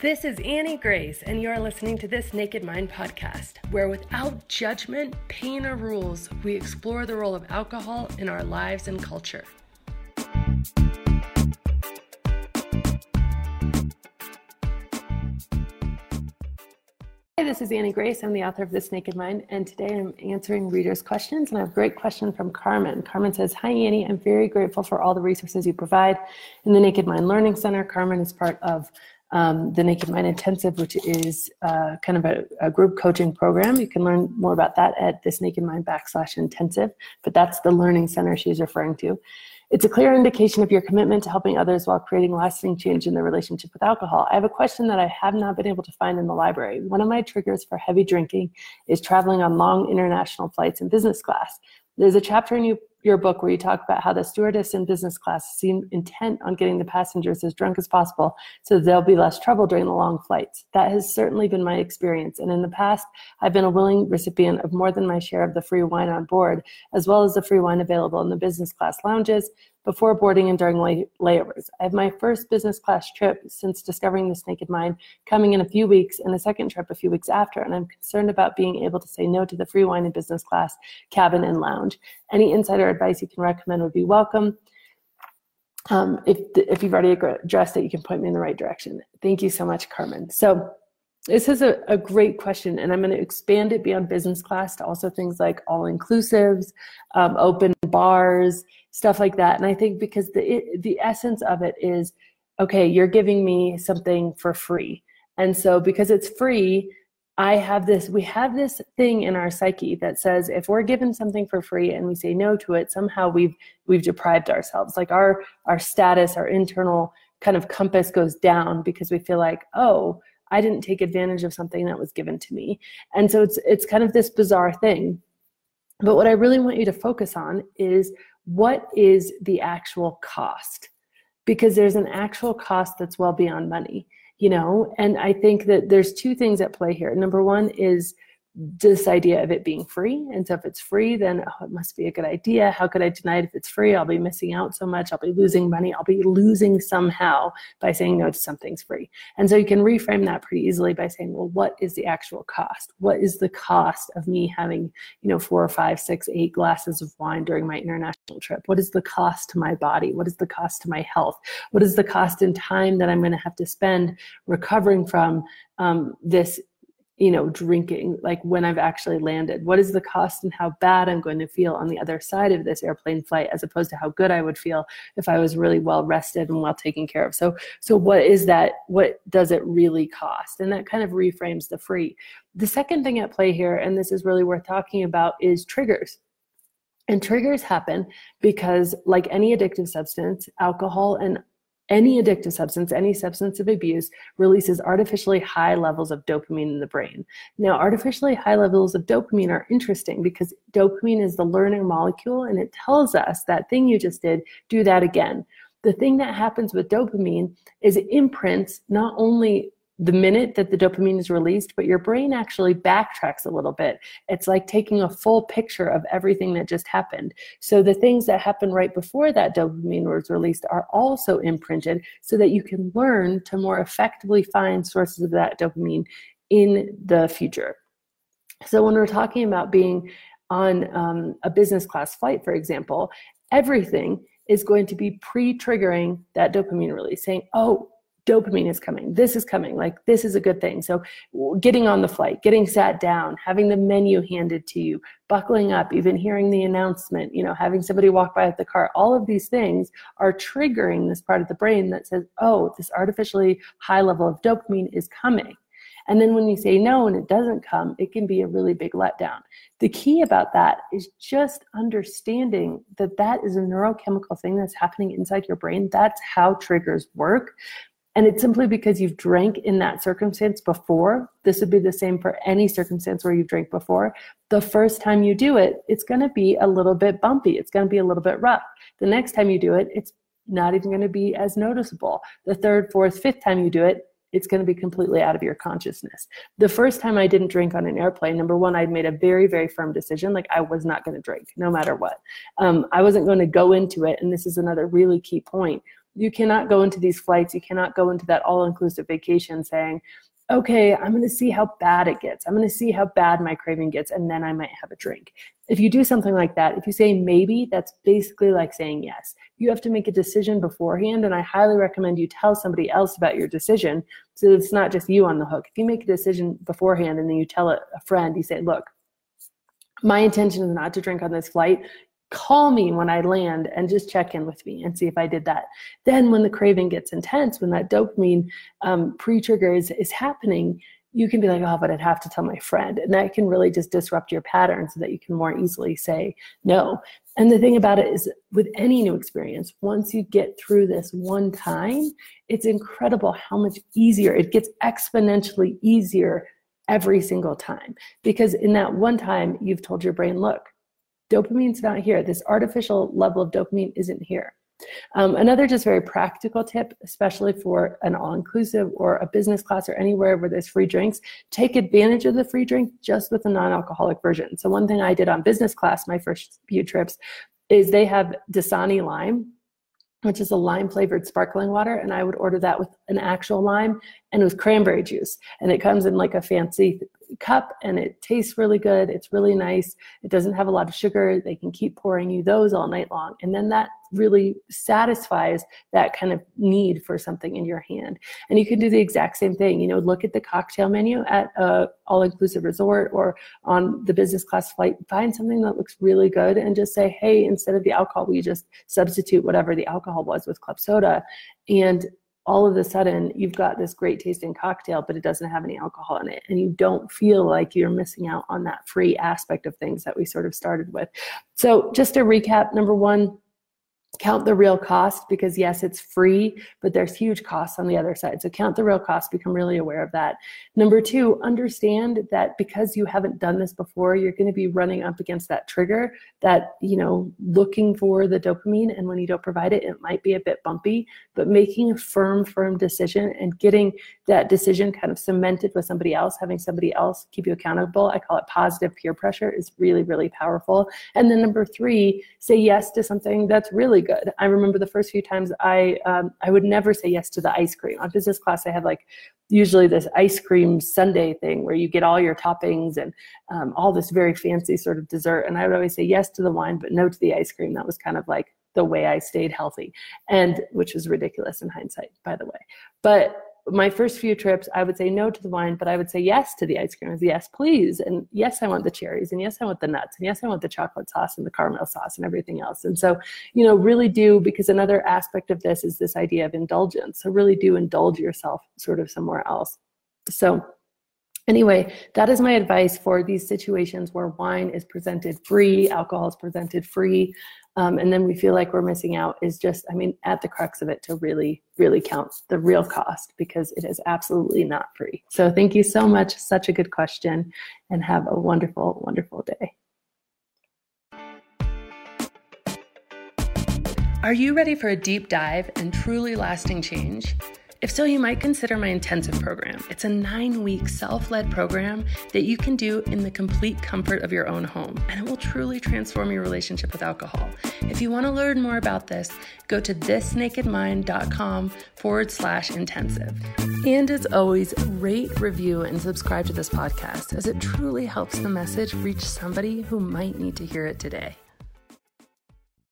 This is Annie Grace, and you are listening to this Naked Mind podcast, where without judgment, pain, or rules, we explore the role of alcohol in our lives and culture. Hey, this is Annie Grace. I'm the author of This Naked Mind, and today I'm answering readers' questions. And I have a great question from Carmen. Carmen says, Hi, Annie. I'm very grateful for all the resources you provide in the Naked Mind Learning Center. Carmen is part of um, the Naked Mind Intensive, which is uh, kind of a, a, group coaching program. You can learn more about that at this Naked Mind backslash intensive, but that's the learning center she's referring to. It's a clear indication of your commitment to helping others while creating lasting change in their relationship with alcohol. I have a question that I have not been able to find in the library. One of my triggers for heavy drinking is traveling on long international flights in business class. There's a chapter in you your book where you talk about how the stewardess in business class seem intent on getting the passengers as drunk as possible so there'll be less trouble during the long flights. That has certainly been my experience. And in the past, I've been a willing recipient of more than my share of the free wine on board, as well as the free wine available in the business class lounges, before boarding and during lay- layovers. I have my first business class trip since discovering this naked mind coming in a few weeks and a second trip a few weeks after, and I'm concerned about being able to say no to the free wine in business class, cabin, and lounge. Any insider advice you can recommend would be welcome. Um, if, if you've already addressed it, you can point me in the right direction. Thank you so much, Carmen. So this is a, a great question, and I'm going to expand it beyond business class to also things like all inclusives, um, open bars, stuff like that. And I think because the it, the essence of it is, okay, you're giving me something for free, and so because it's free, I have this. We have this thing in our psyche that says if we're given something for free and we say no to it, somehow we've we've deprived ourselves. Like our our status, our internal kind of compass goes down because we feel like, oh, I didn't take advantage of something that was given to me. And so it's it's kind of this bizarre thing. But what I really want you to focus on is what is the actual cost? Because there's an actual cost that's well beyond money, you know? And I think that there's two things at play here. Number one is this idea of it being free. And so if it's free, then oh, it must be a good idea. How could I deny it if it's free? I'll be missing out so much. I'll be losing money. I'll be losing somehow by saying no to something's free. And so you can reframe that pretty easily by saying, well, what is the actual cost? What is the cost of me having, you know, four or five, six, eight glasses of wine during my international trip? What is the cost to my body? What is the cost to my health? What is the cost in time that I'm going to have to spend recovering from um, this you know, drinking, like when I've actually landed? What is the cost and how bad I'm going to feel on the other side of this airplane flight as opposed to how good I would feel if I was really well rested and well taken care of? So, so what is that? What does it really cost? And that kind of reframes the free. The second thing at play here, and this is really worth talking about, is triggers. And triggers happen because, like any addictive substance, alcohol and any addictive substance, any substance of abuse releases artificially high levels of dopamine in the brain. Now, artificially high levels of dopamine are interesting because dopamine is the learning molecule and it tells us that thing you just did, do that again. The thing that happens with dopamine is it imprints not only the minute that the dopamine is released, but your brain actually backtracks a little bit. It's like taking a full picture of everything that just happened. So the things that happened right before that dopamine was released are also imprinted so that you can learn to more effectively find sources of that dopamine in the future. So when we're talking about being on um, a business class flight, for example, everything is going to be pre-triggering that dopamine release, saying, oh, dopamine is coming this is coming like this is a good thing so getting on the flight getting sat down having the menu handed to you buckling up even hearing the announcement you know having somebody walk by at the car all of these things are triggering this part of the brain that says oh this artificially high level of dopamine is coming and then when you say no and it doesn't come, it can be a really big letdown. The key about that is just understanding that that is a neurochemical thing that's happening inside your brain. That's how triggers work. And it's simply because you've drank in that circumstance before. This would be the same for any circumstance where you've drank before. The first time you do it, it's going to be a little bit bumpy. It's going to be a little bit rough. The next time you do it, it's not even going to be as noticeable. The third, fourth, fifth time you do it, it's going to be completely out of your consciousness. The first time I didn't drink on an airplane, number one, I'd made a very, very firm decision. Like I was not going to drink no matter what. Um, I wasn't going to go into it. And this is another really key point You cannot go into these flights, you cannot go into that all inclusive vacation saying, okay, I'm going to see how bad it gets. I'm going to see how bad my craving gets, and then I might have a drink. If you do something like that, if you say maybe, that's basically like saying yes. You have to make a decision beforehand, and I highly recommend you tell somebody else about your decision so it's not just you on the hook. If you make a decision beforehand and then you tell a friend, you say, look, my intention is not to drink on this flight call me when I land and just check in with me and see if I did that. Then, when the craving gets intense, when that dopamine um, pre trigger is, is happening, you can be like, oh, but I'd have to tell my friend. And that can really just disrupt your pattern so that you can more easily say no. And the thing about it is, with any new experience, once you get through this one time, it's incredible how much easier it gets exponentially easier every single time. Because in that one time, you've told your brain, look, dopamine's not here. This artificial level of dopamine isn't here. Um, another just very practical tip, especially for an all inclusive or a business class or anywhere where there's free drinks, take advantage of the free drink just with a non alcoholic version. So, one thing I did on business class, my first few trips, is they have Dasani lime, which is a lime flavored sparkling water, and I would order that with an actual lime and with cranberry juice. And it comes in like a fancy cup and it tastes really good. It's really nice. It doesn't have a lot of sugar. They can keep pouring you those all night long. And then that really satisfies that kind of need for something in your hand. And you can do the exact same thing. You know, look at the cocktail menu at a all-inclusive resort or on the business class flight. Find something that looks really good and just say, hey, instead of the alcohol, we just substitute whatever the alcohol was with club soda. And all of a sudden you've got this great tasting cocktail, but it doesn't have any alcohol in it. And you don't feel like you're missing out on that free aspect of things that we sort of started with. So, just to recap number one, count the real cost because yes it's free but there's huge costs on the other side. So count the real cost become really aware of that. Number two understand that because you haven't done this before you're going to be running up against that trigger that you know looking for the dopamine and when you don't provide it it might be a bit bumpy. But making a firm firm decision and getting that decision kind of cemented with somebody else having somebody else keep you accountable i call it positive peer pressure is really really powerful. And then number three say yes to something that's really really good. I remember the first few times I um, I would never say yes to the ice cream. On business class, I had like usually this ice cream sundae thing where you get all your toppings and um, all this very fancy sort of dessert. And I would always say yes to the wine, but no to the ice cream. That was kind of like the way I stayed healthy, and which was ridiculous in hindsight, by the way. But my first few trips, I would say no to the wine, but I would say yes to the ice cream. I Was yes, please, and yes, I want the cherries, and yes, I want the nuts, and yes, I want the chocolate sauce and the caramel sauce and everything else. And so, you know, really do because another aspect of this is this idea of indulgence. So really do indulge yourself sort of somewhere else. So Anyway, that is my advice for these situations where wine is presented free, alcohol is presented free, um, and then we feel like we're missing out is just, I mean, at the crux of it to really, really count the real cost because it is absolutely not free. So thank you so much. Such a good question, and have a wonderful, wonderful day. Are you ready for a deep dive and truly lasting change? If so, you might consider my intensive program. It's a nine week self led program that you can do in the complete comfort of your own home, and it will truly transform your relationship with alcohol. If you want to learn more about this, go to thisnakedmind.com forward slash intensive. And as always, rate, review, and subscribe to this podcast as it truly helps the message reach somebody who might need to hear it today.